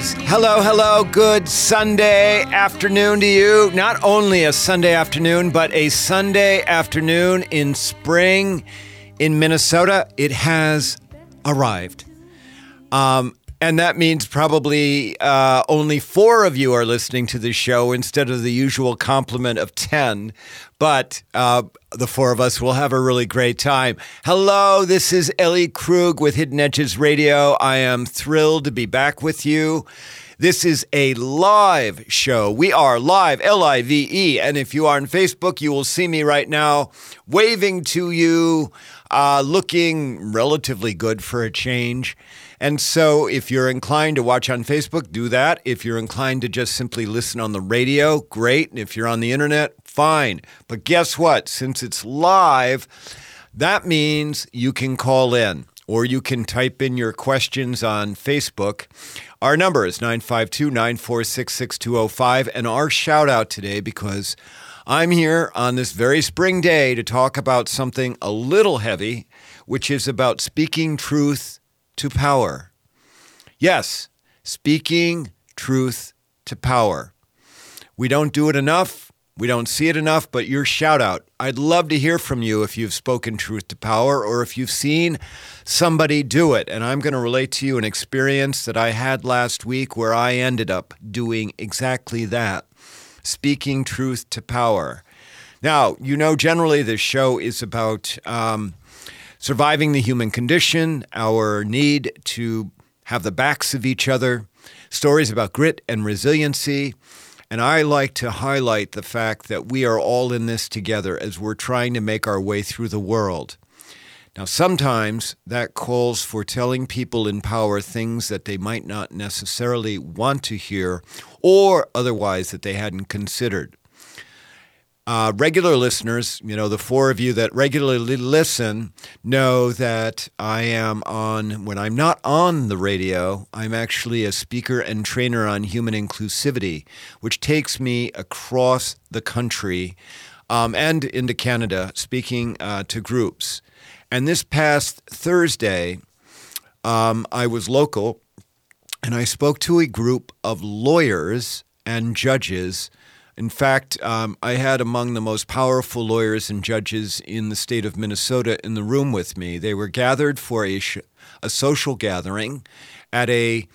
Hello. Hello. Good Sunday afternoon to you. Not only a Sunday afternoon, but a Sunday afternoon in spring in Minnesota. It has arrived. Um, and that means probably uh, only four of you are listening to the show instead of the usual complement of 10. But uh, the four of us will have a really great time. Hello, this is Ellie Krug with Hidden Edges Radio. I am thrilled to be back with you. This is a live show. We are live, L I V E. And if you are on Facebook, you will see me right now waving to you, uh, looking relatively good for a change. And so, if you're inclined to watch on Facebook, do that. If you're inclined to just simply listen on the radio, great. And if you're on the internet, fine. But guess what? Since it's live, that means you can call in or you can type in your questions on Facebook. Our number is 952 946 6205. And our shout out today, because I'm here on this very spring day to talk about something a little heavy, which is about speaking truth to power. Yes, speaking truth to power. We don't do it enough. We don't see it enough, but your shout out. I'd love to hear from you if you've spoken truth to power or if you've seen somebody do it. And I'm going to relate to you an experience that I had last week where I ended up doing exactly that speaking truth to power. Now, you know, generally this show is about um, surviving the human condition, our need to have the backs of each other, stories about grit and resiliency. And I like to highlight the fact that we are all in this together as we're trying to make our way through the world. Now, sometimes that calls for telling people in power things that they might not necessarily want to hear or otherwise that they hadn't considered. Uh, regular listeners, you know, the four of you that regularly listen know that I am on, when I'm not on the radio, I'm actually a speaker and trainer on human inclusivity, which takes me across the country um, and into Canada speaking uh, to groups. And this past Thursday, um, I was local and I spoke to a group of lawyers and judges in fact, um, I had among the most powerful lawyers and judges in the state of Minnesota in the room with me. They were gathered for a, sh- a social gathering at a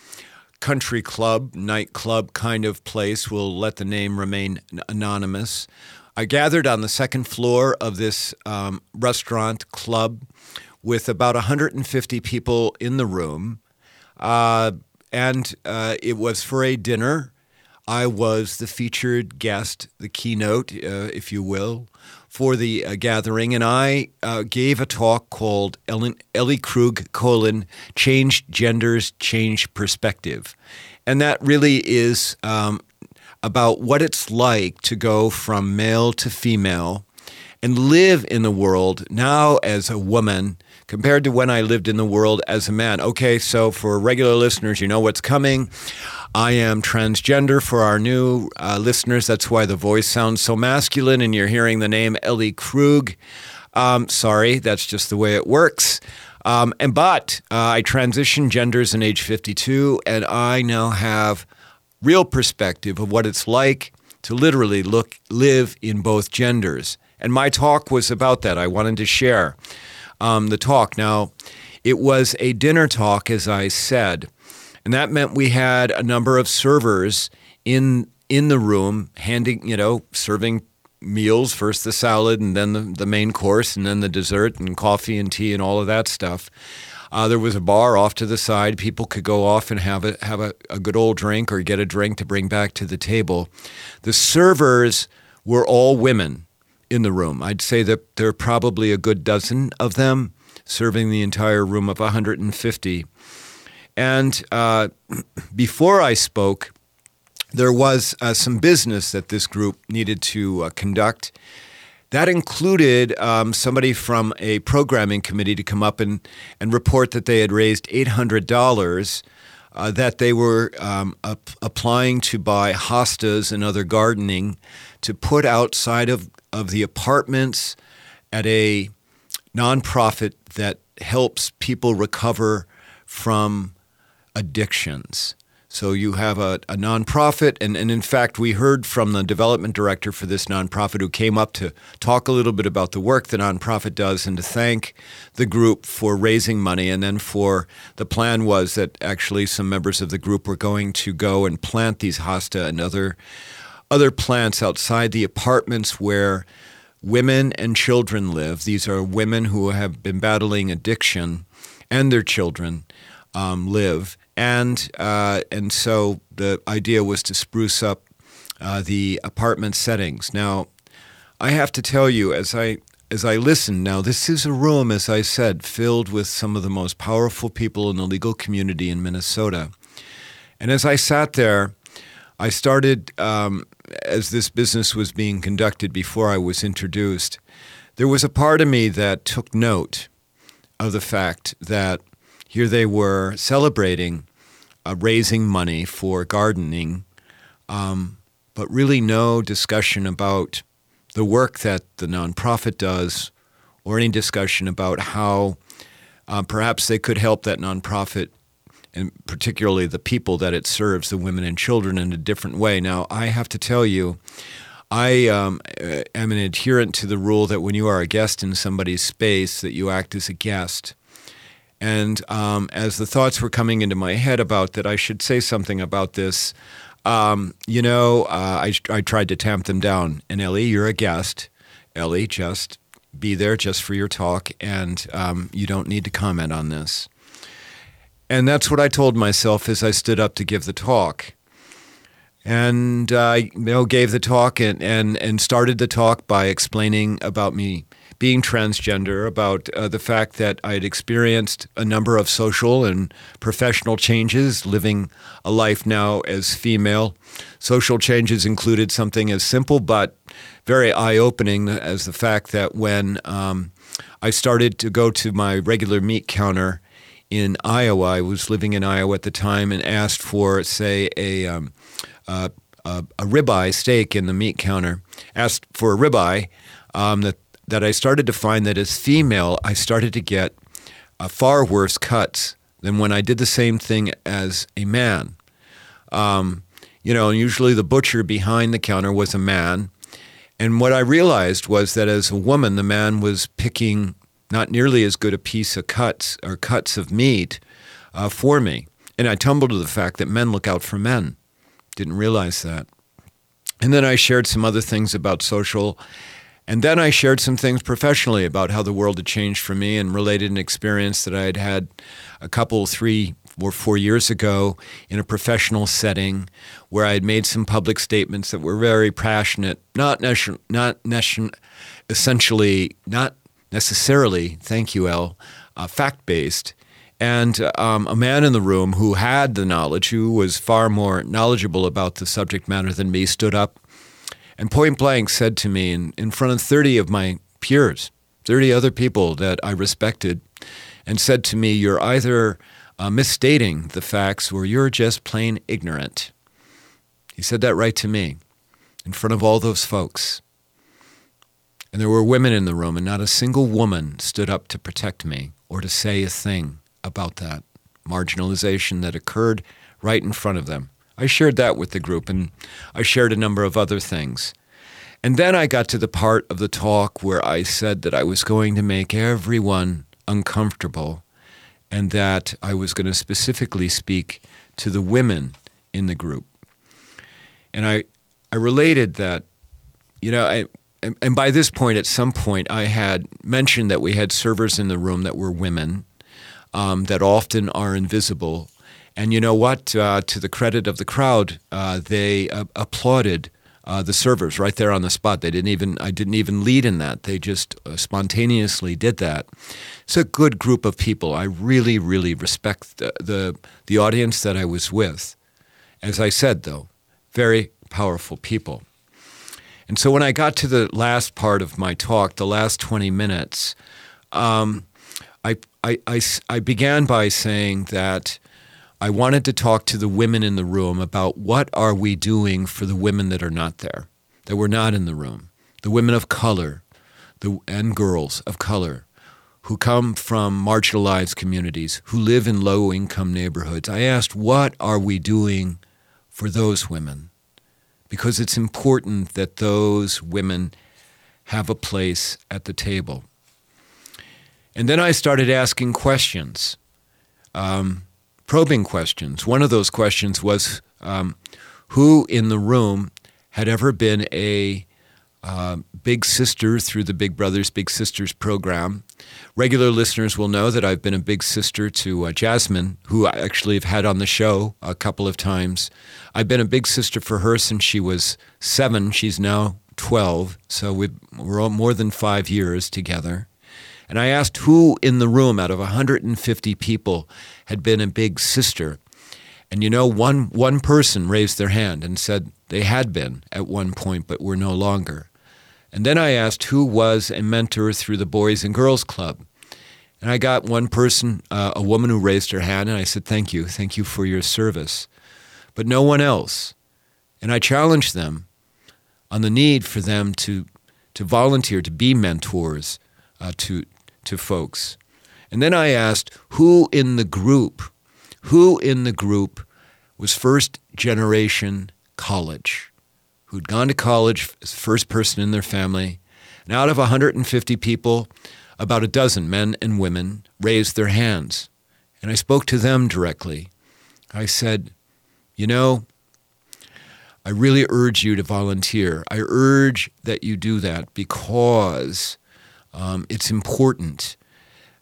country club, nightclub kind of place. We'll let the name remain anonymous. I gathered on the second floor of this um, restaurant club with about 150 people in the room. Uh, and uh, it was for a dinner I was the featured guest, the keynote, uh, if you will, for the uh, gathering, and I uh, gave a talk called Ellen, Ellie Krug colon Change Genders, Change Perspective, and that really is um, about what it's like to go from male to female and live in the world now as a woman compared to when I lived in the world as a man. Okay, so for regular listeners, you know what's coming. I am transgender for our new uh, listeners. That's why the voice sounds so masculine, and you're hearing the name Ellie Krug. Um, sorry, that's just the way it works. Um, and but uh, I transitioned genders in age 52, and I now have real perspective of what it's like to literally look live in both genders. And my talk was about that. I wanted to share um, the talk. Now, it was a dinner talk, as I said. And that meant we had a number of servers in in the room handing, you know, serving meals, first the salad and then the, the main course and then the dessert and coffee and tea and all of that stuff. Uh, there was a bar off to the side. People could go off and have a have a, a good old drink or get a drink to bring back to the table. The servers were all women in the room. I'd say that there are probably a good dozen of them serving the entire room of 150. And uh, before I spoke, there was uh, some business that this group needed to uh, conduct. That included um, somebody from a programming committee to come up and, and report that they had raised $800 uh, that they were um, ap- applying to buy hostas and other gardening to put outside of, of the apartments at a nonprofit that helps people recover from addictions. So you have a, a nonprofit, and, and in fact, we heard from the development director for this nonprofit who came up to talk a little bit about the work the nonprofit does and to thank the group for raising money. And then for the plan was that actually some members of the group were going to go and plant these hosta and other other plants outside the apartments where women and children live. These are women who have been battling addiction and their children um, live and uh, and so the idea was to spruce up uh, the apartment settings. Now, I have to tell you, as I as I listened, now this is a room, as I said, filled with some of the most powerful people in the legal community in Minnesota, and as I sat there, I started um, as this business was being conducted before I was introduced. There was a part of me that took note of the fact that here they were celebrating uh, raising money for gardening, um, but really no discussion about the work that the nonprofit does or any discussion about how uh, perhaps they could help that nonprofit and particularly the people that it serves, the women and children, in a different way. Now, I have to tell you, I um, am an adherent to the rule that when you are a guest in somebody's space, that you act as a guest. And um, as the thoughts were coming into my head about that, I should say something about this. Um, you know, uh, I, I tried to tamp them down. And Ellie, you're a guest. Ellie, just be there just for your talk, and um, you don't need to comment on this. And that's what I told myself as I stood up to give the talk. And I uh, you know, gave the talk and, and, and started the talk by explaining about me being transgender, about uh, the fact that I had experienced a number of social and professional changes, living a life now as female. Social changes included something as simple but very eye opening as the fact that when um, I started to go to my regular meat counter in Iowa, I was living in Iowa at the time and asked for, say, a um, uh, a, ribeye steak in the meat counter, asked for a ribeye um, that that I started to find that as female, I started to get uh, far worse cuts than when I did the same thing as a man. Um, you know, usually the butcher behind the counter was a man. And what I realized was that as a woman, the man was picking not nearly as good a piece of cuts or cuts of meat uh, for me. And I tumbled to the fact that men look out for men. Didn't realize that. And then I shared some other things about social and then I shared some things professionally about how the world had changed for me and related an experience that I had had a couple, three or four years ago in a professional setting where I had made some public statements that were very passionate, not, nation, not nation, essentially, not necessarily, thank you, El, uh, fact based. And um, a man in the room who had the knowledge, who was far more knowledgeable about the subject matter than me, stood up and point blank said to me in, in front of 30 of my peers, 30 other people that I respected, and said to me, You're either uh, misstating the facts or you're just plain ignorant. He said that right to me in front of all those folks. And there were women in the room, and not a single woman stood up to protect me or to say a thing about that marginalization that occurred right in front of them. I shared that with the group, and I shared a number of other things. And then I got to the part of the talk where I said that I was going to make everyone uncomfortable and that I was going to specifically speak to the women in the group. And I, I related that, you know, I, and, by this point, at some point, I had mentioned that we had servers in the room that were women um, that often are invisible and you know what? Uh, to the credit of the crowd, uh, they uh, applauded uh, the servers right there on the spot. They didn't even I didn't even lead in that. They just uh, spontaneously did that. It's a good group of people. I really, really respect the, the the audience that I was with. As I said, though, very powerful people. And so when I got to the last part of my talk, the last 20 minutes, um, I, I, I, I began by saying that I wanted to talk to the women in the room about what are we doing for the women that are not there, that were not in the room, the women of color, the, and girls of color who come from marginalized communities, who live in low income neighborhoods. I asked, what are we doing for those women? Because it's important that those women have a place at the table. And then I started asking questions, um, probing questions. One of those questions was um, who in the room had ever been a uh, big sister through the Big Brothers Big Sisters program. Regular listeners will know that I've been a big sister to uh, Jasmine, who I actually have had on the show a couple of times. I've been a big sister for her since she was seven. She's now 12, so we are more than five years together. And I asked who in the room out of 150 people had been a big sister. And you know, one, one person raised their hand and said they had been at one point, but were no longer. And then I asked who was a mentor through the Boys and Girls Club. And I got one person, uh, a woman who raised her hand, and I said, Thank you, thank you for your service. But no one else. And I challenged them on the need for them to, to volunteer, to be mentors uh, to, to folks. And then I asked who in the group, who in the group was first generation college? who'd gone to college as first person in their family. And out of 150 people, about a dozen men and women raised their hands. And I spoke to them directly. I said, You know, I really urge you to volunteer. I urge that you do that because um, it's important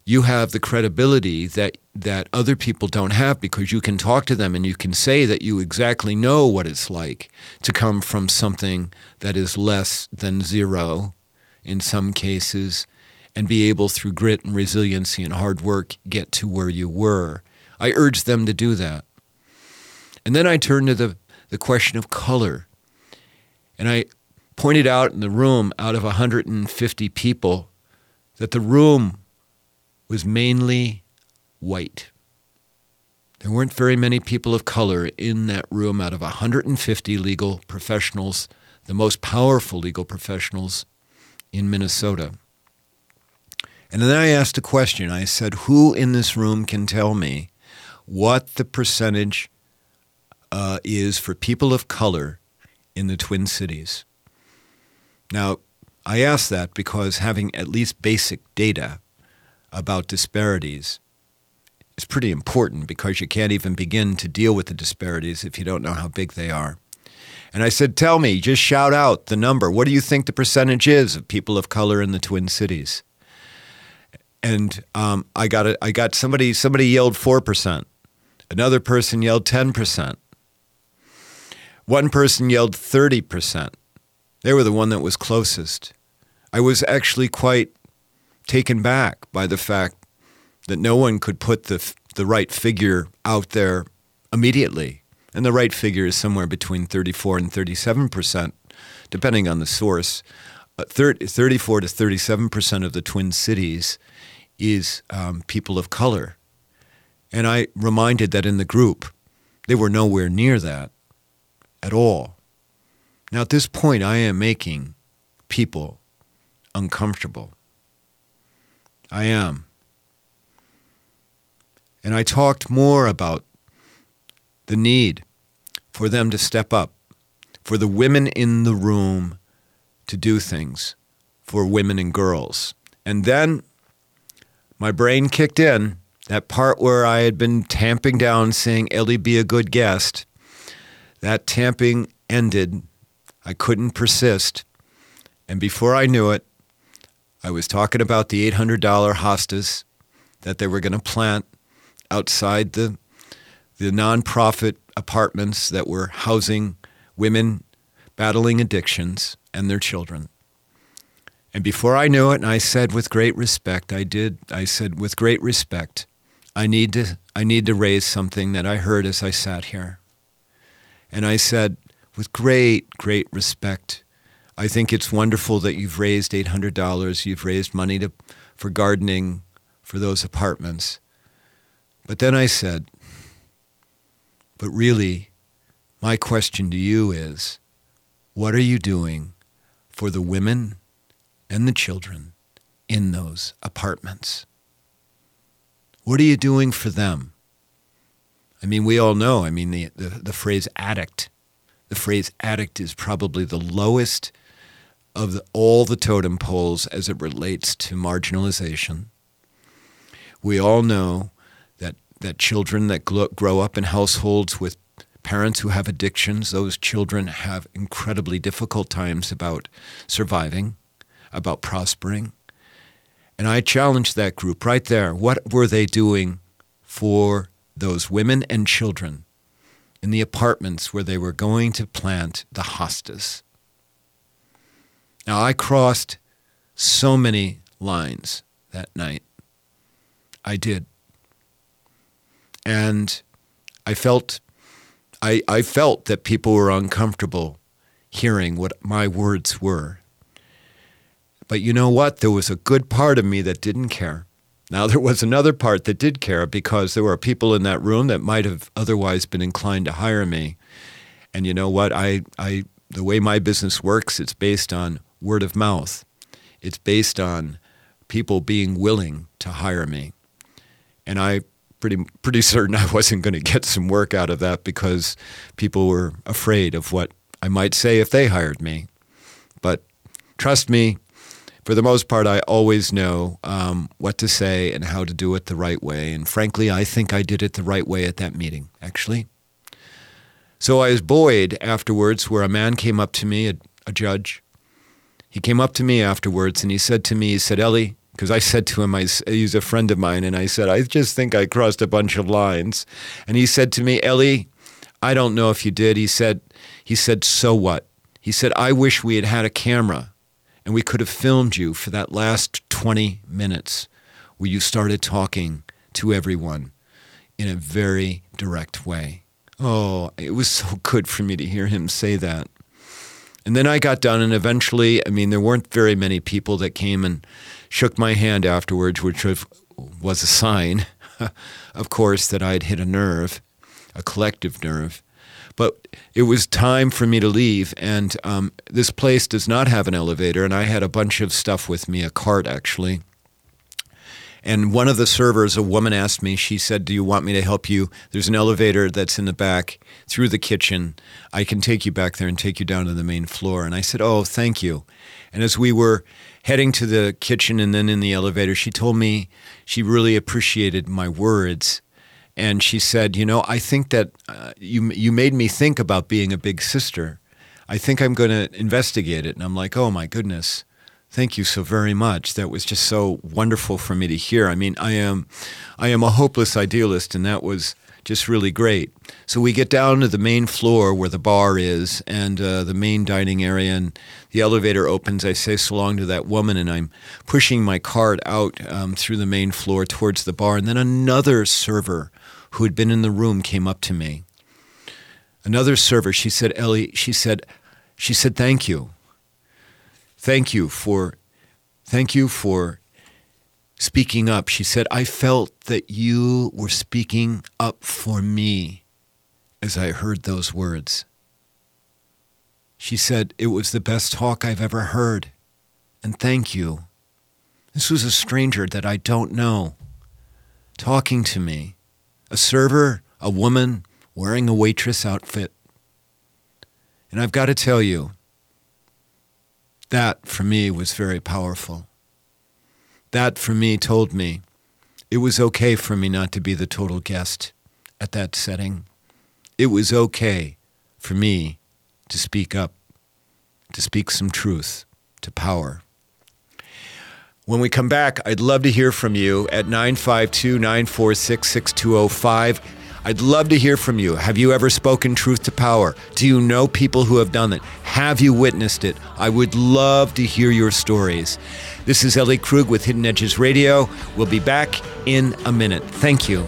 you have the credibility that that other people don't have because you can talk to them and you can say that you exactly know what it's like to come from something that is less than zero in some cases and be able through grit and resiliency and hard work get to where you were. I urge them to do that. And then I turned to the, the question of color. And I pointed out in the room out of 150 people that the room was mainly white. There weren't very many people of color in that room out of 150 legal professionals, the most powerful legal professionals in Minnesota. And then I asked a question. I said, Who in this room can tell me what the percentage uh, is for people of color in the Twin Cities? Now, I asked that because having at least basic data about disparities is pretty important because you can't even begin to deal with the disparities if you don't know how big they are. And I said, Tell me, just shout out the number. What do you think the percentage is of people of color in the Twin Cities? And um, I got it. I got somebody. Somebody yelled four percent. Another person yelled ten percent. One person yelled thirty percent. They were the one that was closest. I was actually quite taken back by the fact that no one could put the, the right figure out there immediately. And the right figure is somewhere between 34 and 37 percent, depending on the source. Uh, 30, 34 to 37 percent of the Twin Cities is um, people of color. And I reminded that in the group, they were nowhere near that at all. Now, at this point, I am making people uncomfortable. I am. And I talked more about the need for them to step up, for the women in the room to do things for women and girls. And then my brain kicked in, that part where I had been tamping down saying, Ellie, be a good guest. That tamping ended. I couldn't persist. And before I knew it, I was talking about the $800 hostas that they were going to plant outside the the nonprofit apartments that were housing women battling addictions and their children. And before I knew it, and I said with great respect, I did, I said with great respect, I need to I need to raise something that I heard as I sat here. And I said, with great, great respect, I think it's wonderful that you've raised $800. You've raised money to, for gardening for those apartments. But then I said, but really, my question to you is what are you doing for the women and the children in those apartments? What are you doing for them? I mean, we all know, I mean, the, the, the phrase addict, the phrase addict is probably the lowest of the, all the totem poles as it relates to marginalization. We all know that, that children that grow up in households with parents who have addictions, those children have incredibly difficult times about surviving, about prospering. And I challenged that group right there. What were they doing for those women and children in the apartments where they were going to plant the hostas? Now, I crossed so many lines that night. I did. And I felt I, I felt that people were uncomfortable hearing what my words were. But you know what? There was a good part of me that didn't care. Now, there was another part that did care because there were people in that room that might have otherwise been inclined to hire me. And you know what? I, I, the way my business works, it's based on word of mouth. It's based on people being willing to hire me. And I pretty pretty certain I wasn't going to get some work out of that because people were afraid of what I might say if they hired me. But trust me, for the most part, I always know um, what to say and how to do it the right way. And frankly, I think I did it the right way at that meeting, actually. So I was buoyed afterwards, where a man came up to me, a, a judge. He came up to me afterwards and he said to me, he said, Ellie, because I said to him, I, he's a friend of mine, and I said, I just think I crossed a bunch of lines. And he said to me, Ellie, I don't know if you did. He said, he said, so what? He said, I wish we had had a camera and we could have filmed you for that last 20 minutes where you started talking to everyone in a very direct way. Oh, it was so good for me to hear him say that. And then I got done, and eventually, I mean, there weren't very many people that came and shook my hand afterwards, which was a sign, of course, that I'd hit a nerve, a collective nerve. But it was time for me to leave, and um, this place does not have an elevator, and I had a bunch of stuff with me, a cart actually. And one of the servers, a woman asked me, she said, Do you want me to help you? There's an elevator that's in the back through the kitchen. I can take you back there and take you down to the main floor. And I said, Oh, thank you. And as we were heading to the kitchen and then in the elevator, she told me she really appreciated my words. And she said, You know, I think that uh, you, you made me think about being a big sister. I think I'm going to investigate it. And I'm like, Oh my goodness. Thank you so very much. That was just so wonderful for me to hear. I mean, I am, I am a hopeless idealist, and that was just really great. So we get down to the main floor where the bar is and uh, the main dining area, and the elevator opens. I say so long to that woman, and I'm pushing my cart out um, through the main floor towards the bar. And then another server who had been in the room came up to me. Another server, she said, Ellie, she said, she said, thank you. Thank you for, thank you for speaking up. She said, I felt that you were speaking up for me as I heard those words. She said, It was the best talk I've ever heard, and thank you. This was a stranger that I don't know talking to me, a server, a woman wearing a waitress outfit. And I've got to tell you, that for me was very powerful. That for me told me it was okay for me not to be the total guest at that setting. It was okay for me to speak up, to speak some truth to power. When we come back, I'd love to hear from you at 952 946 6205. I'd love to hear from you. Have you ever spoken truth to power? Do you know people who have done it? Have you witnessed it? I would love to hear your stories. This is Ellie Krug with Hidden Edges Radio. We'll be back in a minute. Thank you.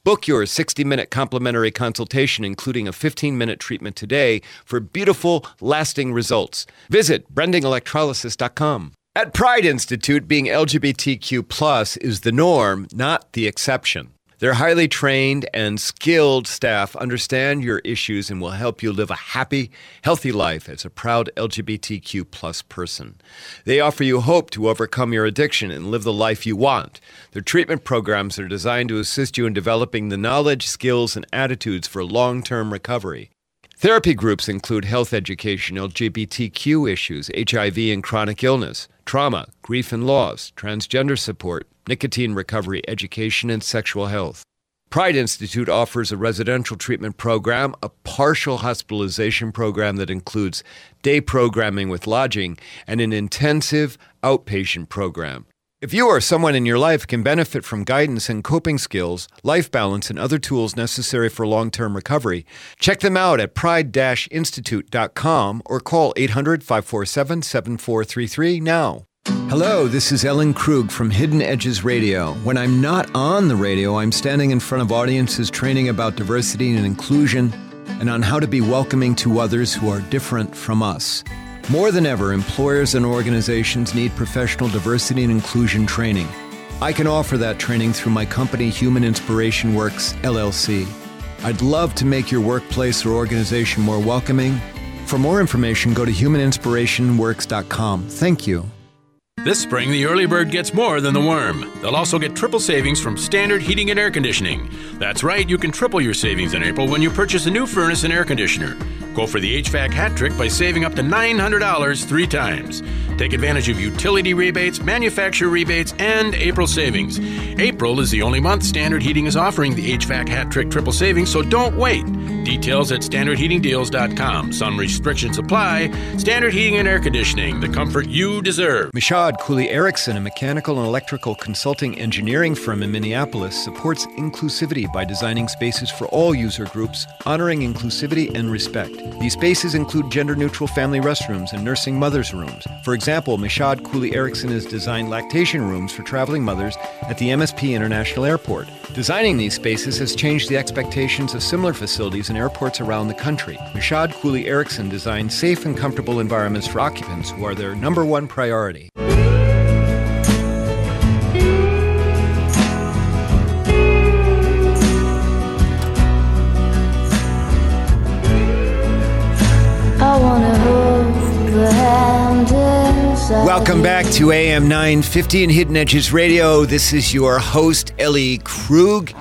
Book your 60 minute complimentary consultation, including a 15 minute treatment today for beautiful, lasting results. Visit brendingelectrolysis.com. At Pride Institute, being LGBTQ plus is the norm, not the exception. Their highly trained and skilled staff understand your issues and will help you live a happy, healthy life as a proud LGBTQ plus person. They offer you hope to overcome your addiction and live the life you want. Their treatment programs are designed to assist you in developing the knowledge, skills, and attitudes for long-term recovery. Therapy groups include health education, LGBTQ issues, HIV and chronic illness, trauma, grief and loss, transgender support, nicotine recovery education, and sexual health. Pride Institute offers a residential treatment program, a partial hospitalization program that includes day programming with lodging, and an intensive outpatient program. If you or someone in your life can benefit from guidance and coping skills, life balance, and other tools necessary for long term recovery, check them out at pride institute.com or call 800 547 7433 now. Hello, this is Ellen Krug from Hidden Edges Radio. When I'm not on the radio, I'm standing in front of audiences training about diversity and inclusion and on how to be welcoming to others who are different from us. More than ever, employers and organizations need professional diversity and inclusion training. I can offer that training through my company, Human Inspiration Works, LLC. I'd love to make your workplace or organization more welcoming. For more information, go to humaninspirationworks.com. Thank you. This spring, the early bird gets more than the worm. They'll also get triple savings from Standard Heating and Air Conditioning. That's right, you can triple your savings in April when you purchase a new furnace and air conditioner. Go for the HVAC hat trick by saving up to $900 three times. Take advantage of utility rebates, manufacturer rebates, and April savings. April is the only month Standard Heating is offering the HVAC hat trick triple savings, so don't wait. Details at standardheatingdeals.com. Some restrictions apply. Standard Heating and Air Conditioning, the comfort you deserve. Michaud Cooley Erickson, a mechanical and electrical consulting engineering firm in Minneapolis, supports inclusivity by designing spaces for all user groups, honoring inclusivity and respect. These spaces include gender neutral family restrooms and nursing mothers' rooms. For example, Michaud Cooley Erickson has designed lactation rooms for traveling mothers at the MSP International Airport. Designing these spaces has changed the expectations of similar facilities in airports around the country. Michaud Cooley Erickson designed safe and comfortable environments for occupants who are their number one priority. Welcome back to AM 950 and Hidden Edges Radio. This is your host, Ellie Krug,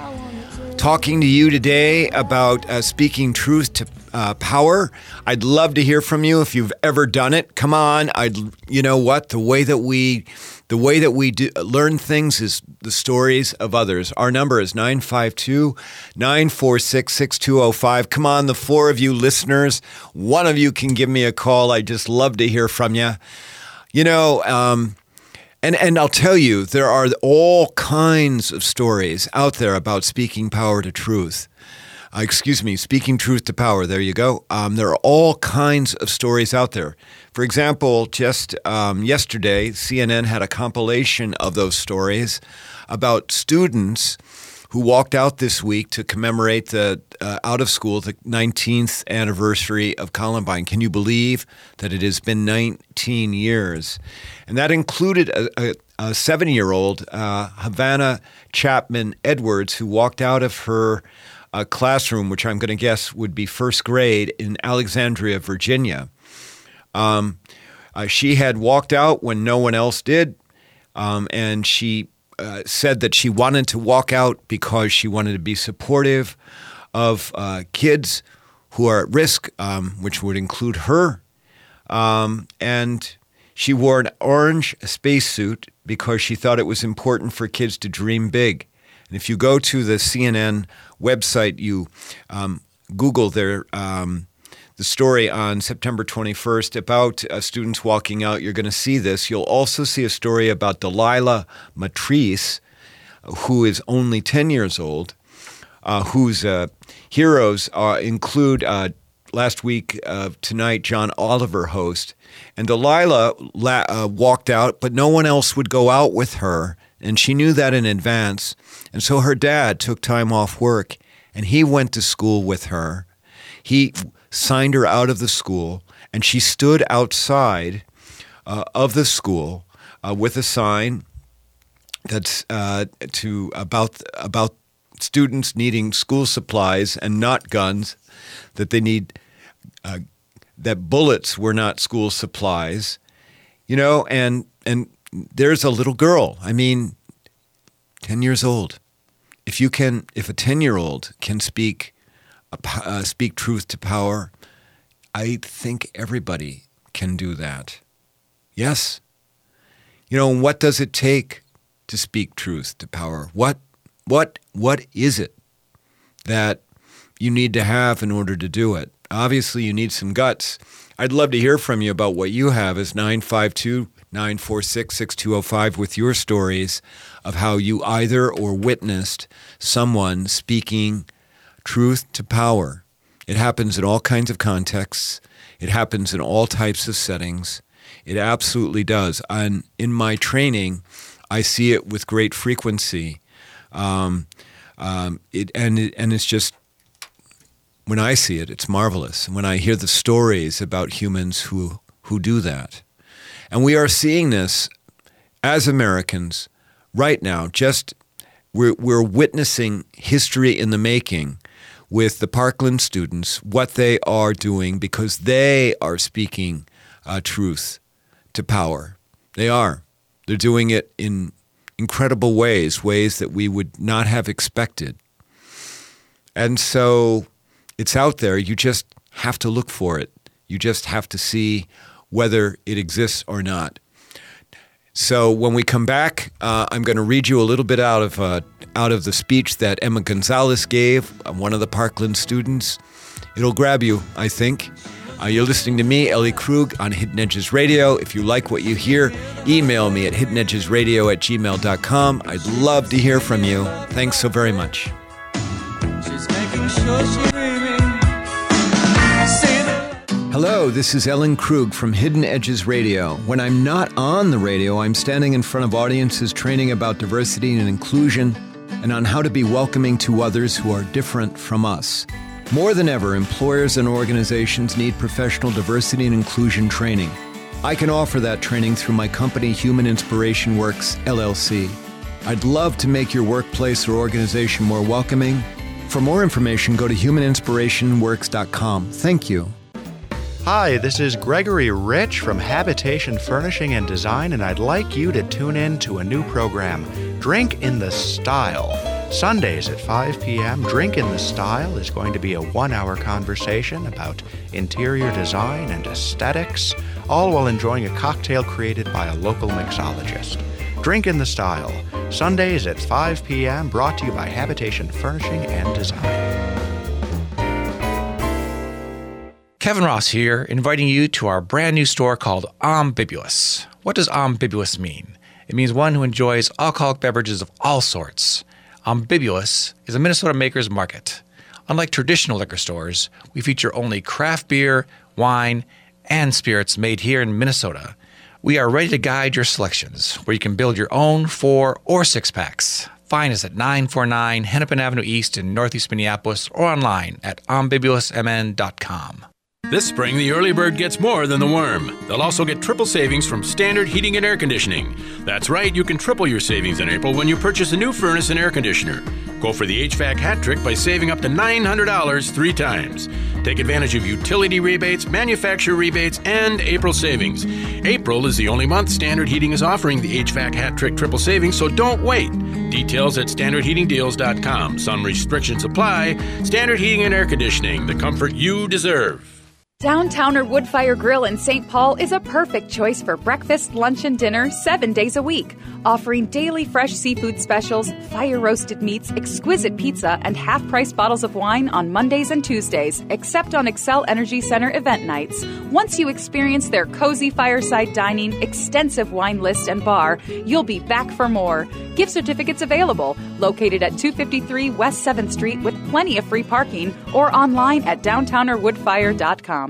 talking to you today about uh, speaking truth to uh, power. I'd love to hear from you if you've ever done it. Come on, I'd you know what the way that we the way that we do, learn things is the stories of others. Our number is 952 946 6205. Come on, the four of you listeners, one of you can give me a call. I just love to hear from you. You know, um, and and I'll tell you, there are all kinds of stories out there about speaking power to truth. Uh, excuse me, speaking truth to power. There you go. Um, there are all kinds of stories out there. For example, just um, yesterday, CNN had a compilation of those stories about students who walked out this week to commemorate the uh, out of school the 19th anniversary of Columbine. Can you believe that it has been 19 years? And that included a, a, a seven year old, uh, Havana Chapman Edwards, who walked out of her uh, classroom, which I'm going to guess would be first grade in Alexandria, Virginia. Um, uh, she had walked out when no one else did, um, and she uh, said that she wanted to walk out because she wanted to be supportive of uh, kids who are at risk, um, which would include her. Um, and she wore an orange spacesuit because she thought it was important for kids to dream big. And if you go to the CNN website, you um, Google their um, the story on September 21st about uh, students walking out. You're going to see this. You'll also see a story about Delilah Matrice, who is only 10 years old, uh, whose uh, heroes include uh, last week uh, tonight John Oliver host. And Delilah la- uh, walked out, but no one else would go out with her And she knew that in advance. And so her dad took time off work and he went to school with her. He signed her out of the school and she stood outside uh, of the school uh, with a sign that's uh, to about about students needing school supplies and not guns, that they need uh, that bullets were not school supplies, you know, and and there's a little girl. I mean, ten years old. If you can, if a ten year old can speak uh, speak truth to power, I think everybody can do that. Yes. You know, what does it take to speak truth to power? What what what is it that you need to have in order to do it? Obviously, you need some guts. I'd love to hear from you about what you have as 952 946 6205 with your stories of how you either or witnessed someone speaking truth to power. It happens in all kinds of contexts, it happens in all types of settings. It absolutely does. And in my training, I see it with great frequency. Um, um, it, and, it, and it's just, when I see it, it's marvelous. When I hear the stories about humans who, who do that. And we are seeing this as Americans right now, just we're, we're witnessing history in the making with the Parkland students, what they are doing because they are speaking uh, truth to power. They are. They're doing it in incredible ways, ways that we would not have expected. And so it's out there. You just have to look for it. You just have to see whether it exists or not. So when we come back, uh, I'm going to read you a little bit out of uh, out of the speech that Emma Gonzalez gave, uh, one of the Parkland students. It'll grab you, I think. Uh, you're listening to me, Ellie Krug, on Hidden Edges Radio. If you like what you hear, email me at hiddenedgesradio at gmail.com. I'd love to hear from you. Thanks so very much. Hello, this is Ellen Krug from Hidden Edges Radio. When I'm not on the radio, I'm standing in front of audiences training about diversity and inclusion and on how to be welcoming to others who are different from us. More than ever, employers and organizations need professional diversity and inclusion training. I can offer that training through my company, Human Inspiration Works, LLC. I'd love to make your workplace or organization more welcoming. For more information, go to humaninspirationworks.com. Thank you. Hi, this is Gregory Rich from Habitation Furnishing and Design, and I'd like you to tune in to a new program, Drink in the Style. Sundays at 5 p.m., Drink in the Style is going to be a one hour conversation about interior design and aesthetics, all while enjoying a cocktail created by a local mixologist. Drink in the Style, Sundays at 5 p.m., brought to you by Habitation Furnishing and Design. Kevin Ross here, inviting you to our brand new store called Ambibulous. What does ambibulous mean? It means one who enjoys alcoholic beverages of all sorts. Ambibulous is a Minnesota maker's market. Unlike traditional liquor stores, we feature only craft beer, wine, and spirits made here in Minnesota. We are ready to guide your selections, where you can build your own four or six packs. Find us at 949 Hennepin Avenue East in Northeast Minneapolis or online at ambibulousmn.com. This spring, the early bird gets more than the worm. They'll also get triple savings from Standard Heating and Air Conditioning. That's right, you can triple your savings in April when you purchase a new furnace and air conditioner. Go for the HVAC hat trick by saving up to $900 three times. Take advantage of utility rebates, manufacturer rebates, and April savings. April is the only month Standard Heating is offering the HVAC hat trick triple savings, so don't wait. Details at standardheatingdeals.com. Some restrictions apply. Standard Heating and Air Conditioning, the comfort you deserve. Downtowner Woodfire Grill in St. Paul is a perfect choice for breakfast, lunch, and dinner seven days a week, offering daily fresh seafood specials, fire roasted meats, exquisite pizza, and half price bottles of wine on Mondays and Tuesdays, except on Xcel Energy Center event nights. Once you experience their cozy fireside dining, extensive wine list, and bar, you'll be back for more. Gift certificates available, located at 253 West 7th Street with plenty of free parking, or online at downtownerwoodfire.com.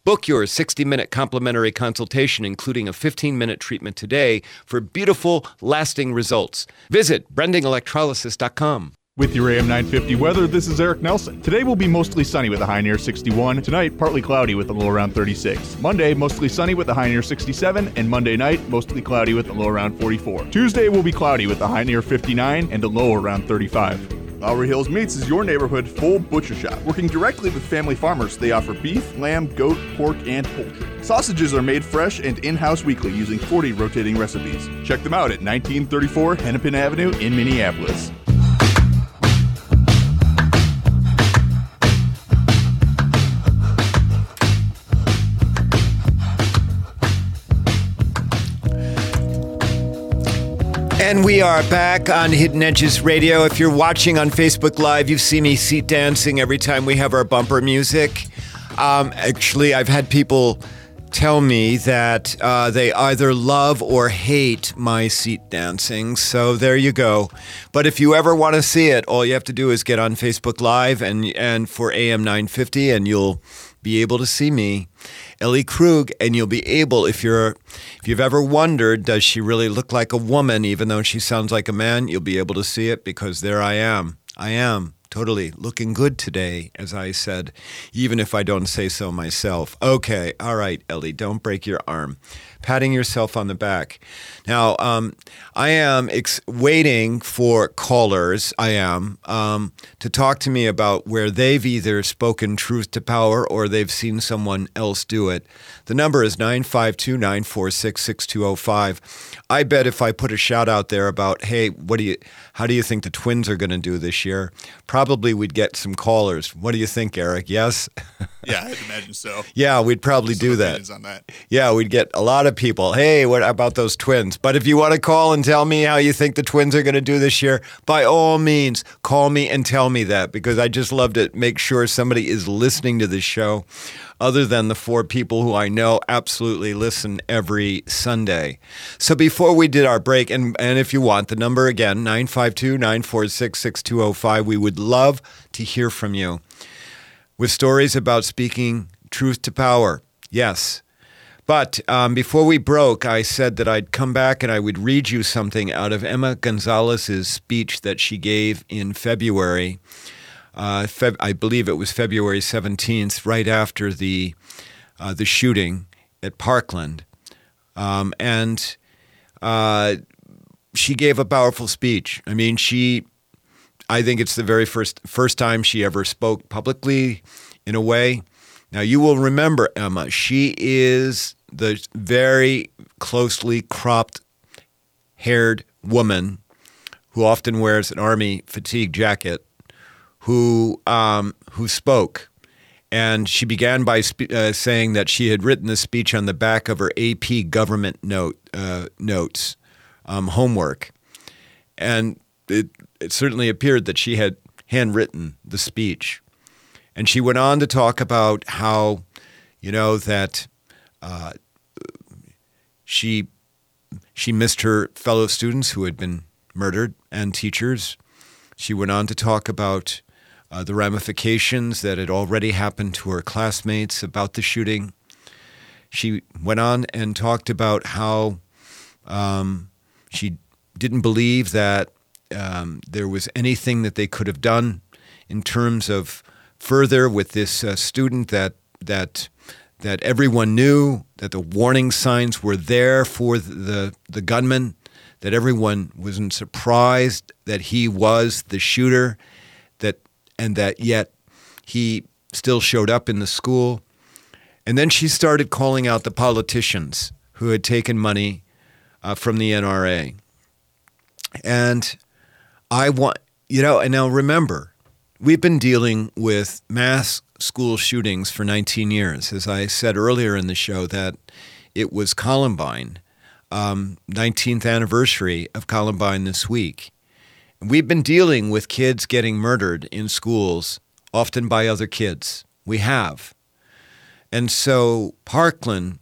Book your 60 minute complimentary consultation, including a 15 minute treatment today, for beautiful, lasting results. Visit brendingelectrolysis.com. With your AM 950 weather, this is Eric Nelson. Today will be mostly sunny with a high near 61. Tonight, partly cloudy with a low around 36. Monday, mostly sunny with a high near 67. And Monday night, mostly cloudy with a low around 44. Tuesday will be cloudy with a high near 59 and a low around 35. Lowry Hills Meats is your neighborhood full butcher shop. Working directly with family farmers, they offer beef, lamb, goat, pork, and poultry. Sausages are made fresh and in house weekly using 40 rotating recipes. Check them out at 1934 Hennepin Avenue in Minneapolis. And we are back on Hidden Edges Radio. If you're watching on Facebook Live, you've seen me seat dancing every time we have our bumper music. Um, actually, I've had people tell me that uh, they either love or hate my seat dancing. So there you go. But if you ever want to see it, all you have to do is get on Facebook Live and and for AM 950, and you'll be able to see me. Ellie Krug, and you'll be able, if you're, if you've ever wondered, does she really look like a woman, even though she sounds like a man? You'll be able to see it because there I am. I am totally looking good today, as I said, even if I don't say so myself. Okay, all right, Ellie, don't break your arm. Patting yourself on the back. Now, um, I am ex- waiting for callers, I am, um, to talk to me about where they've either spoken truth to power or they've seen someone else do it. The number is 952 946 6205. I bet if I put a shout out there about, hey, what do you, how do you think the Twins are going to do this year? Probably we'd get some callers. What do you think, Eric? Yes? Yeah, I'd imagine so. yeah, we'd probably do that. That. Yeah, we'd get a lot of people. Hey, what about those twins? But if you want to call and tell me how you think the twins are going to do this year, by all means, call me and tell me that because I just love to make sure somebody is listening to the show other than the four people who I know absolutely listen every Sunday. So before we did our break, and, and if you want, the number again, 952 946 6205, we would love to hear from you with stories about speaking truth to power. Yes. But um, before we broke, I said that I'd come back and I would read you something out of Emma Gonzalez's speech that she gave in February. Uh, Feb- I believe it was February 17th, right after the, uh, the shooting at Parkland. Um, and uh, she gave a powerful speech. I mean, she I think it's the very first first time she ever spoke publicly in a way. Now you will remember Emma. She is the very closely cropped haired woman who often wears an army fatigue jacket who um, who spoke and she began by spe- uh, saying that she had written the speech on the back of her AP government note uh, notes um, homework and it it certainly appeared that she had handwritten the speech. And she went on to talk about how, you know, that uh, she she missed her fellow students who had been murdered and teachers. She went on to talk about uh, the ramifications that had already happened to her classmates about the shooting. She went on and talked about how um, she didn't believe that um, there was anything that they could have done in terms of further with this uh, student that that that everyone knew that the warning signs were there for the the gunman that everyone wasn't surprised that he was the shooter that and that yet he still showed up in the school. And then she started calling out the politicians who had taken money uh, from the NRA and I want, you know, and now remember, we've been dealing with mass school shootings for 19 years. As I said earlier in the show, that it was Columbine, um, 19th anniversary of Columbine this week. We've been dealing with kids getting murdered in schools, often by other kids. We have. And so Parkland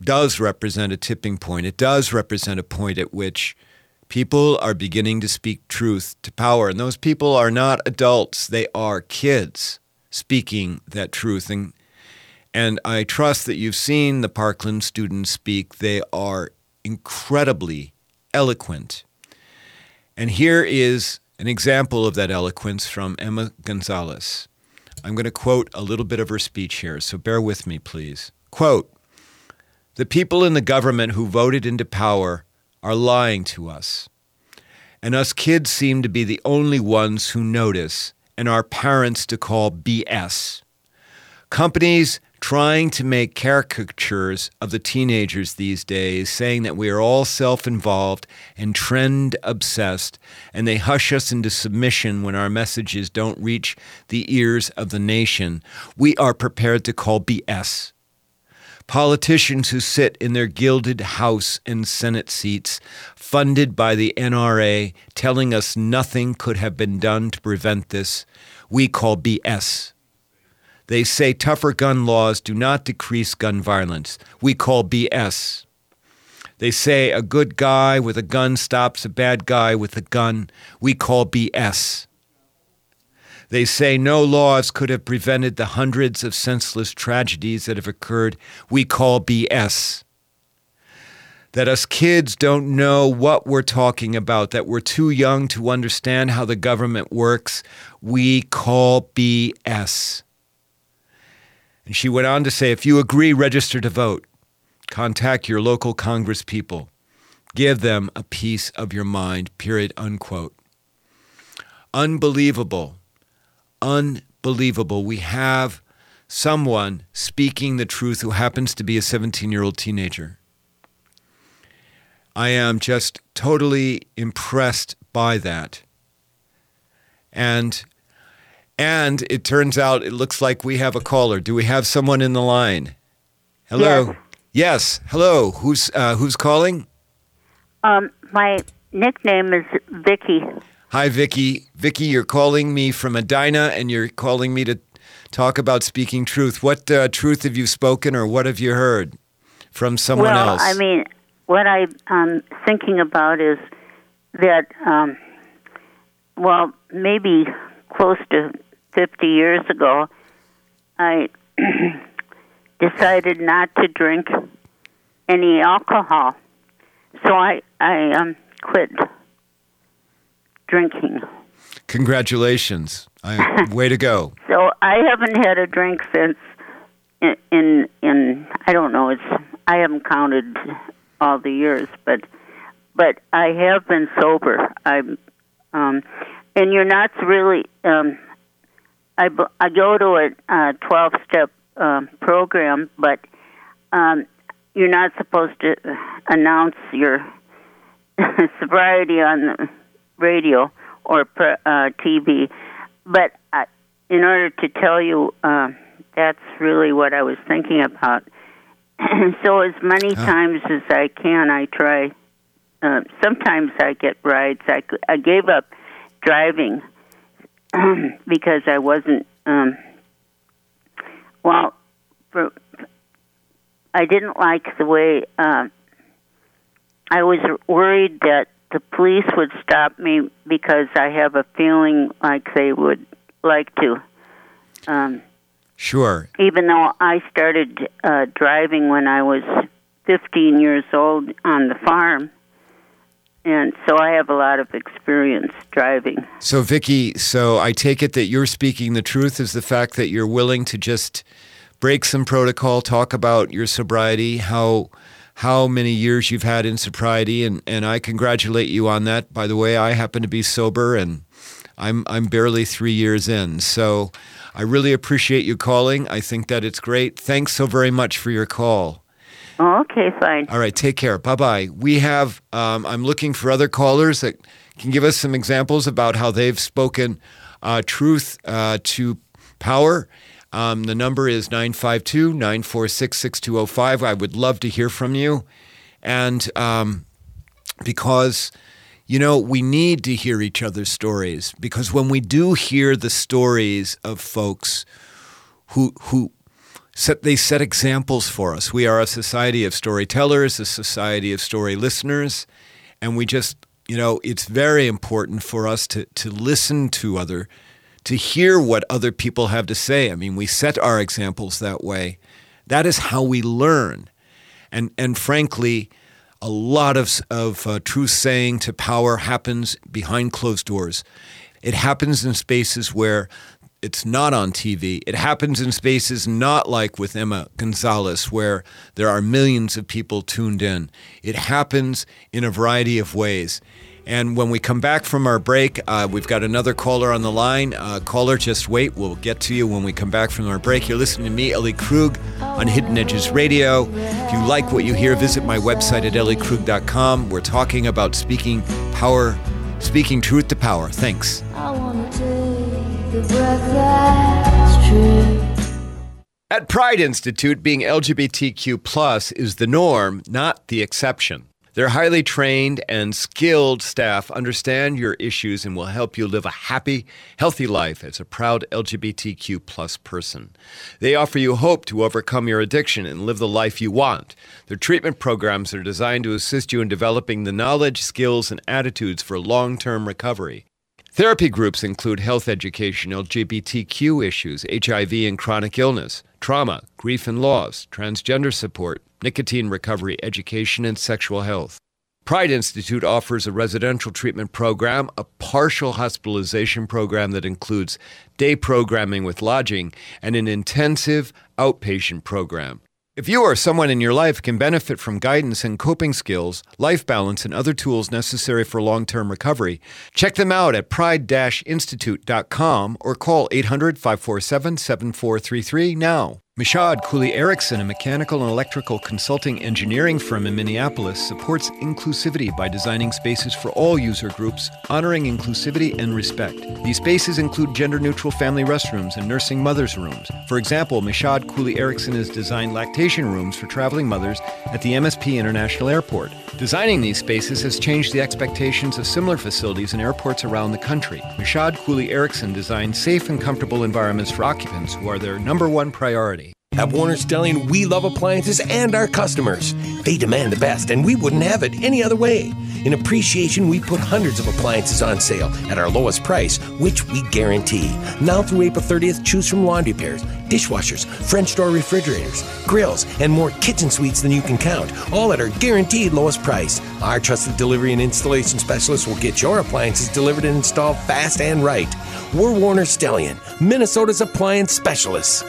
does represent a tipping point. It does represent a point at which people are beginning to speak truth to power. And those people are not adults, they are kids speaking that truth. And, and I trust that you've seen the Parkland students speak. They are incredibly eloquent. And here is an example of that eloquence from Emma Gonzalez. I'm going to quote a little bit of her speech here, so bear with me, please. Quote The people in the government who voted into power are lying to us. And us kids seem to be the only ones who notice, and our parents to call BS. Companies trying to make caricatures of the teenagers these days, saying that we are all self involved and trend obsessed, and they hush us into submission when our messages don't reach the ears of the nation, we are prepared to call BS. Politicians who sit in their gilded House and Senate seats, funded by the NRA, telling us nothing could have been done to prevent this, we call BS. They say tougher gun laws do not decrease gun violence. We call BS. They say a good guy with a gun stops a bad guy with a gun. We call BS. They say no laws could have prevented the hundreds of senseless tragedies that have occurred. We call BS. That us kids don't know what we're talking about, that we're too young to understand how the government works. We call BS. And she went on to say if you agree, register to vote. Contact your local Congress people. Give them a piece of your mind, period, unquote. Unbelievable. Unbelievable. We have someone speaking the truth who happens to be a 17 year old teenager. I am just totally impressed by that. And and it turns out it looks like we have a caller. Do we have someone in the line? Hello. Yes. Yes. Hello. Who's uh, who's calling? Um, my nickname is Vicky. Hi, Vicky. Vicky, you're calling me from Edina, and you're calling me to talk about speaking truth. What uh, truth have you spoken, or what have you heard from someone well, else? I mean, what I'm um, thinking about is that, um, well, maybe close to 50 years ago, I decided not to drink any alcohol. So I, I um, quit drinking. Congratulations. I, way to go. So I haven't had a drink since in, in in I don't know it's I haven't counted all the years but but I have been sober I'm um and you're not really um I go to a 12 step um program but um you're not supposed to announce your sobriety on the radio or per, uh, TV. But I, in order to tell you, uh, that's really what I was thinking about. so as many times as I can, I try. Uh, sometimes I get rides. I, I gave up driving because I wasn't. Um, well, for, I didn't like the way. Uh, I was worried that the police would stop me because I have a feeling like they would like to. Um, Sure. even though I started uh, driving when I was 15 years old on the farm, and so I have a lot of experience driving. So, Vicky, so I take it that you're speaking the truth is the fact that you're willing to just break some protocol, talk about your sobriety, how how many years you've had in sobriety, and, and I congratulate you on that. By the way, I happen to be sober and I'm I'm barely three years in. So I really appreciate you calling. I think that it's great. Thanks so very much for your call. Oh, okay, fine. All right, take care. Bye bye. We have, um, I'm looking for other callers that can give us some examples about how they've spoken uh, truth uh, to power. Um, the number is 952 946 6205. I would love to hear from you. And um, because you know, we need to hear each other's stories because when we do hear the stories of folks who who set they set examples for us. We are a society of storytellers, a society of story listeners, and we just, you know, it's very important for us to to listen to other to hear what other people have to say. I mean, we set our examples that way. That is how we learn. And and frankly, a lot of, of uh, truth saying to power happens behind closed doors. It happens in spaces where it's not on TV. It happens in spaces not like with Emma Gonzalez, where there are millions of people tuned in. It happens in a variety of ways. And when we come back from our break, uh, we've got another caller on the line. Uh, caller, just wait. We'll get to you when we come back from our break. You're listening to me, Ellie Krug, on Hidden Edges Radio. If you like what you hear, visit my website at elliekrug.com. We're talking about speaking power, speaking truth to power. Thanks. At Pride Institute, being LGBTQ plus is the norm, not the exception. Their highly trained and skilled staff understand your issues and will help you live a happy, healthy life as a proud LGBTQ plus person. They offer you hope to overcome your addiction and live the life you want. Their treatment programs are designed to assist you in developing the knowledge, skills, and attitudes for long-term recovery. Therapy groups include health education, LGBTQ issues, HIV and chronic illness, trauma, grief and loss, transgender support, nicotine recovery education, and sexual health. Pride Institute offers a residential treatment program, a partial hospitalization program that includes day programming with lodging, and an intensive outpatient program. If you or someone in your life can benefit from guidance and coping skills, life balance, and other tools necessary for long term recovery, check them out at pride institute.com or call 800 547 7433 now. Michaud Cooley Erickson, a mechanical and electrical consulting engineering firm in Minneapolis, supports inclusivity by designing spaces for all user groups, honoring inclusivity and respect. These spaces include gender neutral family restrooms and nursing mothers' rooms. For example, Michaud Cooley Erickson has designed lactation rooms for traveling mothers at the MSP International Airport. Designing these spaces has changed the expectations of similar facilities in airports around the country. Michaud Cooley Erickson designed safe and comfortable environments for occupants who are their number one priority. At Warner Stellian, we love appliances and our customers. They demand the best, and we wouldn't have it any other way. In appreciation, we put hundreds of appliances on sale at our lowest price, which we guarantee. Now through April 30th, choose from laundry pairs, dishwashers, French door refrigerators, grills, and more kitchen suites than you can count, all at our guaranteed lowest price. Our trusted delivery and installation specialists will get your appliances delivered and installed fast and right. We're Warner Stellian, Minnesota's appliance specialists.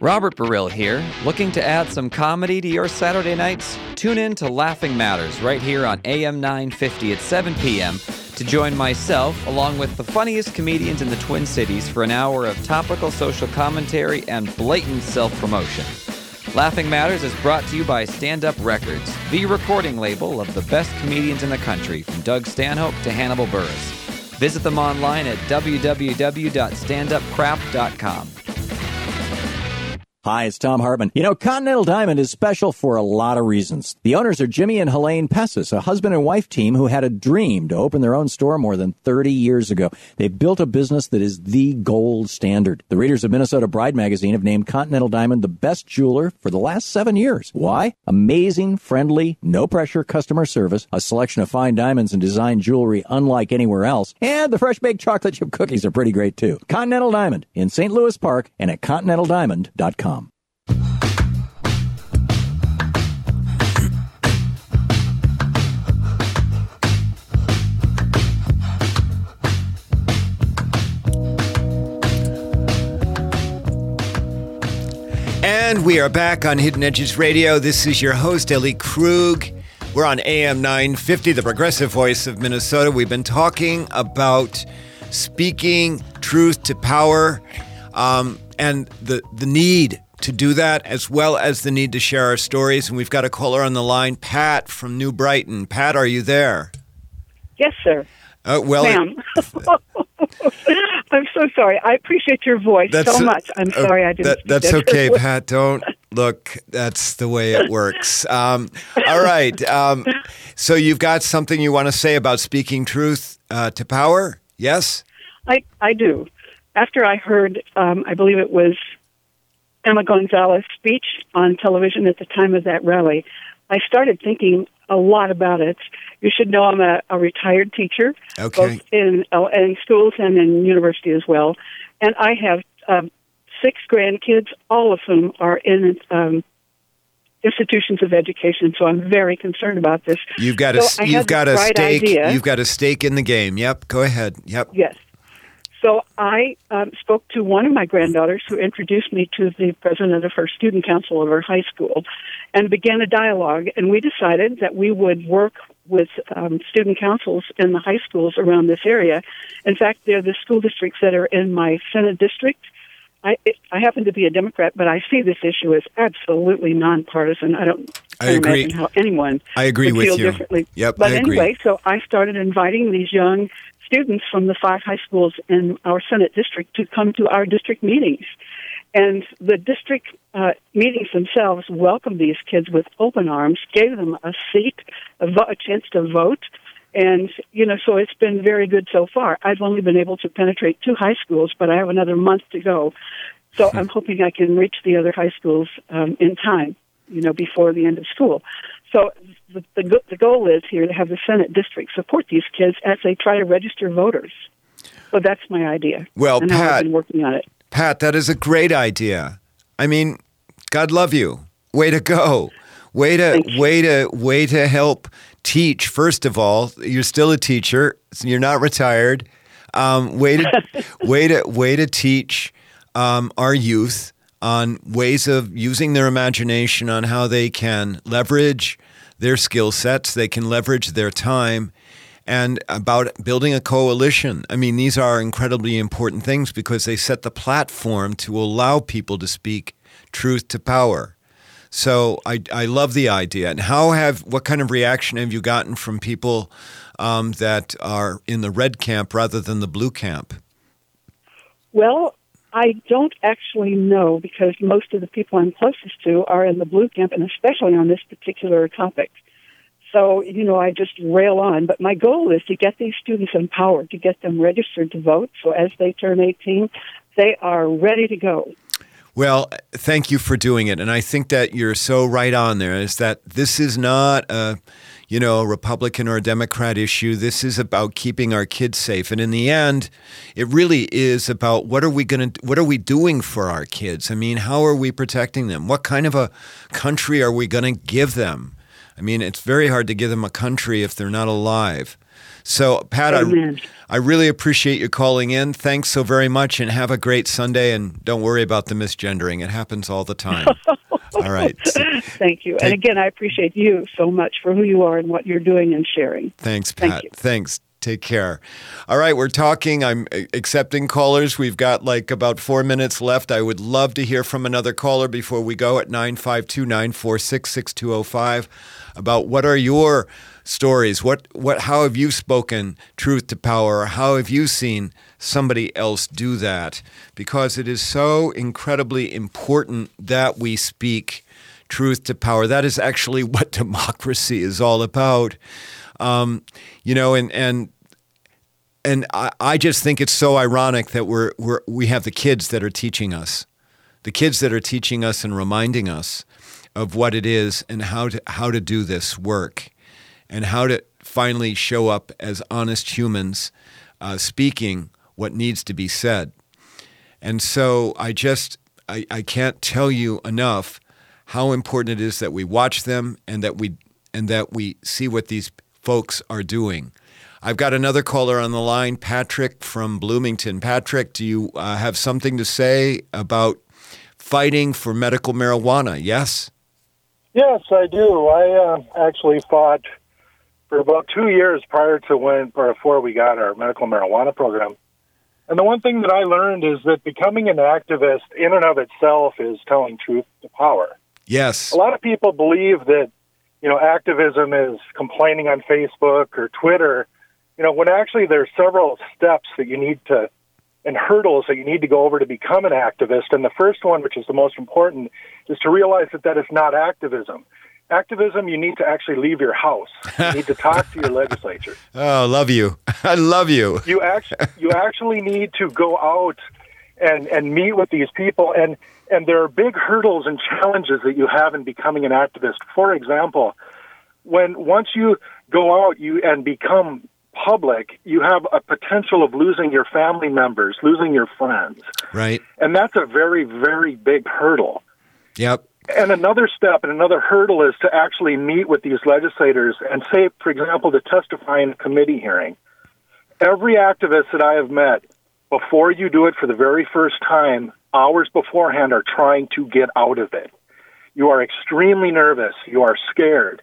Robert Burrill here, looking to add some comedy to your Saturday nights? Tune in to Laughing Matters right here on AM 950 at 7 p.m. to join myself along with the funniest comedians in the Twin Cities for an hour of topical social commentary and blatant self promotion. Laughing Matters is brought to you by Stand Up Records, the recording label of the best comedians in the country, from Doug Stanhope to Hannibal Buress. Visit them online at www.standupcrap.com. Hi, it's Thom Hartmann. You know, Continental Diamond is special for a lot of reasons. The owners are Jimmy and Helene Pessis, a husband and wife team who had a dream to open their own store more than 30 years ago. They built a business that is the gold standard. The readers of Minnesota Bride magazine have named Continental Diamond the best jeweler for the last seven years. Why? Amazing, friendly, no pressure customer service, a selection of fine diamonds and design jewelry unlike anywhere else, and the fresh baked chocolate chip cookies are pretty great too. Continental Diamond in St. Louis Park and at continentaldiamond.com. And we are back on Hidden Edges Radio. This is your host, Ellie Krug. We're on AM 950, the progressive voice of Minnesota. We've been talking about speaking truth to power um, and the, the need to do that, as well as the need to share our stories. And we've got a caller on the line, Pat from New Brighton. Pat, are you there? Yes, sir. Uh, well, Ma'am. I'm so sorry. I appreciate your voice That's so much. I'm uh, sorry I didn't. that- that's that okay. Pat. Don't Look, that's the way it works. Um, all right. Um, so you've got something you want to say about speaking truth uh, to power? Yes? I, I do. After I heard, um, I believe it was Emma Gonzalez's speech on television at the time of that rally, I started thinking a lot about it. You should know I'm a, a retired teacher, Okay. both in, uh, in schools and in university as well. And I have um, six grandkids, all of whom are in um, institutions of education. So I'm very concerned about this. You've got a So had you've got a bright stake. idea. You've got a stake in the game. Yep. Go ahead. Yep. Yes. So I um, spoke to one of my granddaughters who introduced me to the president of her student council of her high school and began a dialogue. And we decided that we would work with um, student councils in the high schools around this area. In fact, they're the school districts that are in my Senate district. I, it, I happen to be a Democrat, but I see this issue as absolutely nonpartisan. I don't I agree. imagine how anyone I agree would with feel you. differently. Yep, But I agree. anyway, so I started inviting these young students from the five high schools in our Senate district to come to our district meetings. And the district uh, meetings themselves welcomed these kids with open arms, gave them a seat, a, vo- a chance to vote. And, you know, so it's been very good so far. I've only been able to penetrate two high schools, but I have another month to go. So I'm hoping I can reach the other high schools um, in time, you know, before the end of school. So the, the, go- the goal is here to have the Senate district support these kids as they try to register voters. So that's my idea. Well, and Pat- I've been working on it. Pat, that is a great idea. I mean, God love you. Way to go. Way to way to way to help teach. First of all, you're still a teacher. You're not retired. Um, way to way to way to teach um, our youth on ways of using their imagination on how they can leverage their skill sets. They can leverage their time and about building a coalition. I mean, these are incredibly important things because they set the platform to allow people to speak truth to power. So I, I love the idea. And how have what kind of reaction have you gotten from people um, that are in the red camp rather than the blue camp? Well, I don't actually know because most of the people I'm closest to are in the blue camp, and especially on this particular topic. So, you know, I just rail on. But my goal is to get these students empowered, to get them registered to vote. So as they turn 18, they are ready to go. Well, thank you for doing it. And I think that you're so right on there is that this is not a, you know, Republican or a Democrat issue. This is about keeping our kids safe. And in the end, it really is about what are we going to what are we doing for our kids? I mean, how are we protecting them? What kind of a country are we going to give them? I mean, it's very hard to give them a country if they're not alive. So, Pat, I, Amen. I really appreciate you calling in. Thanks so very much and have a great Sunday. And don't worry about the misgendering, it happens all the time. all right. Thank you. and again, I appreciate you so much for who you are and what you're doing and sharing. Thanks, Pat. you. Thanks. Take care. All right, we're talking. I'm accepting callers. We've got like about four minutes left. I would love to hear from another caller before we go at 952 946 6205 about what are your stories? What, what, how have you spoken truth to power? How have you seen somebody else do that? Because it is so incredibly important that we speak truth to power. That is actually what democracy is all about. Um, you know, and and and I, I just think it's so ironic that we're, we're we have the kids that are teaching us, the kids that are teaching us and reminding us of what it is and how to how to do this work, and how to finally show up as honest humans, uh, speaking what needs to be said. And so I just I, I can't tell you enough how important it is that we watch them and that we and that we see what these folks are doing. I've got another caller on the line, Patrick from Bloomington. Patrick, do you uh, have something to say about fighting for medical marijuana? Yes. Yes, I do. I uh, actually fought for about two years prior to when, or before we got our medical marijuana program. And the one thing that I learned is that becoming an activist in and of itself is telling truth to power. Yes. A lot of people believe that, you know, activism is complaining on Facebook or Twitter, you know, when actually there's several steps that you need to and hurdles that you need to go over to become an activist. And the first one, which is the most important, is to realize that that is not activism. Activism, you need to actually leave your house. You need to talk to your legislature. Oh, love you. I love you. You actually, you actually need to go out and, and meet with these people. And, and there are big hurdles and challenges that you have in becoming an activist. For example, when once you go out you and become public, you have a potential of losing your family members, losing your friends. Right. And that's a very, very big hurdle. Yep. And another step and another hurdle is to actually meet with these legislators and say, for example, to testify in a committee hearing. Every activist that I have met, before you do it for the very first time, hours beforehand, are trying to get out of it. You are extremely nervous. You are scared.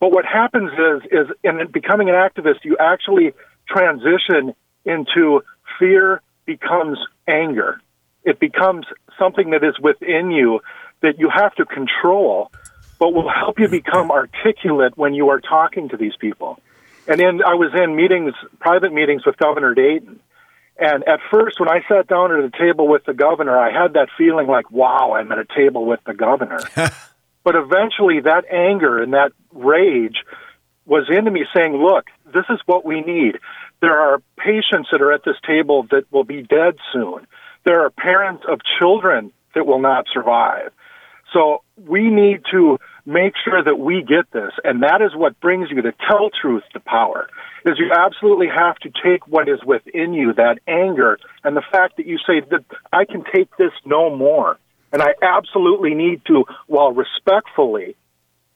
But what happens is, is in becoming an activist, you actually transition into fear becomes anger. It becomes something that is within you that you have to control, but will help you become articulate when you are talking to these people. And in, I was in meetings, private meetings with Governor Dayton. And at first, when I sat down at the table with the governor, I had that feeling like, wow, I'm at a table with the governor. But eventually, that anger and that rage was into me saying, look, this is what we need. There are patients that are at this table that will be dead soon. There are parents of children that will not survive. So we need to make sure that we get this. And that is what brings you to tell truth to power. Is you absolutely have to take what is within you, that anger, and the fact that you say that I can take this no more. And I absolutely need to, while respectfully,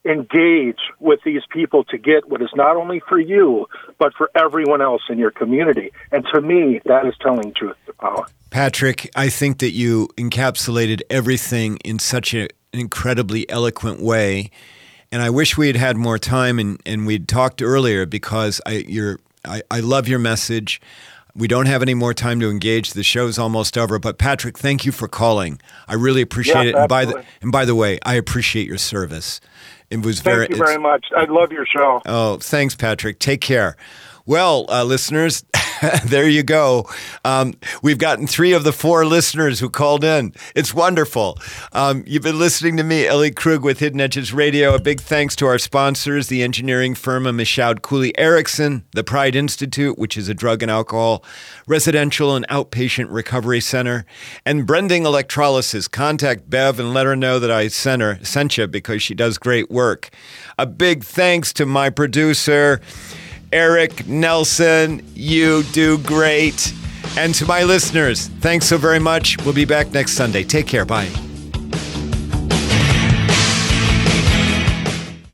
engage with these people to get what is not only for you, but for everyone else in your community. And to me, that is telling truth to power. Patrick, I think that you encapsulated everything in such an incredibly eloquent way. And I wish we had had more time and, and we'd talked earlier because I, you're, I, I love your message. We don't have any more time to engage. The show's almost over. But Patrick, thank you for calling. I really appreciate Yes, it. And by the and by the way, I appreciate your service. It was Thank very. Thank you very much. I love your show. Oh, thanks, Patrick. Take care. Well, uh, listeners, there you go. Um, we've gotten three of the four listeners who called in. It's wonderful. Um, you've been listening to me, Ellie Krug, with Hidden Edges Radio. A big thanks to our sponsors, the engineering firm of Michaud Cooley Erickson, the Pride Institute, which is a drug and alcohol residential and outpatient recovery center, and Brending Electrolysis. Contact Bev and let her know that I sent her sent you because she does great work. A big thanks to my producer. Eric Nelson, you do great. And to my listeners, thanks so very much. We'll be back next Sunday. Take care. Bye.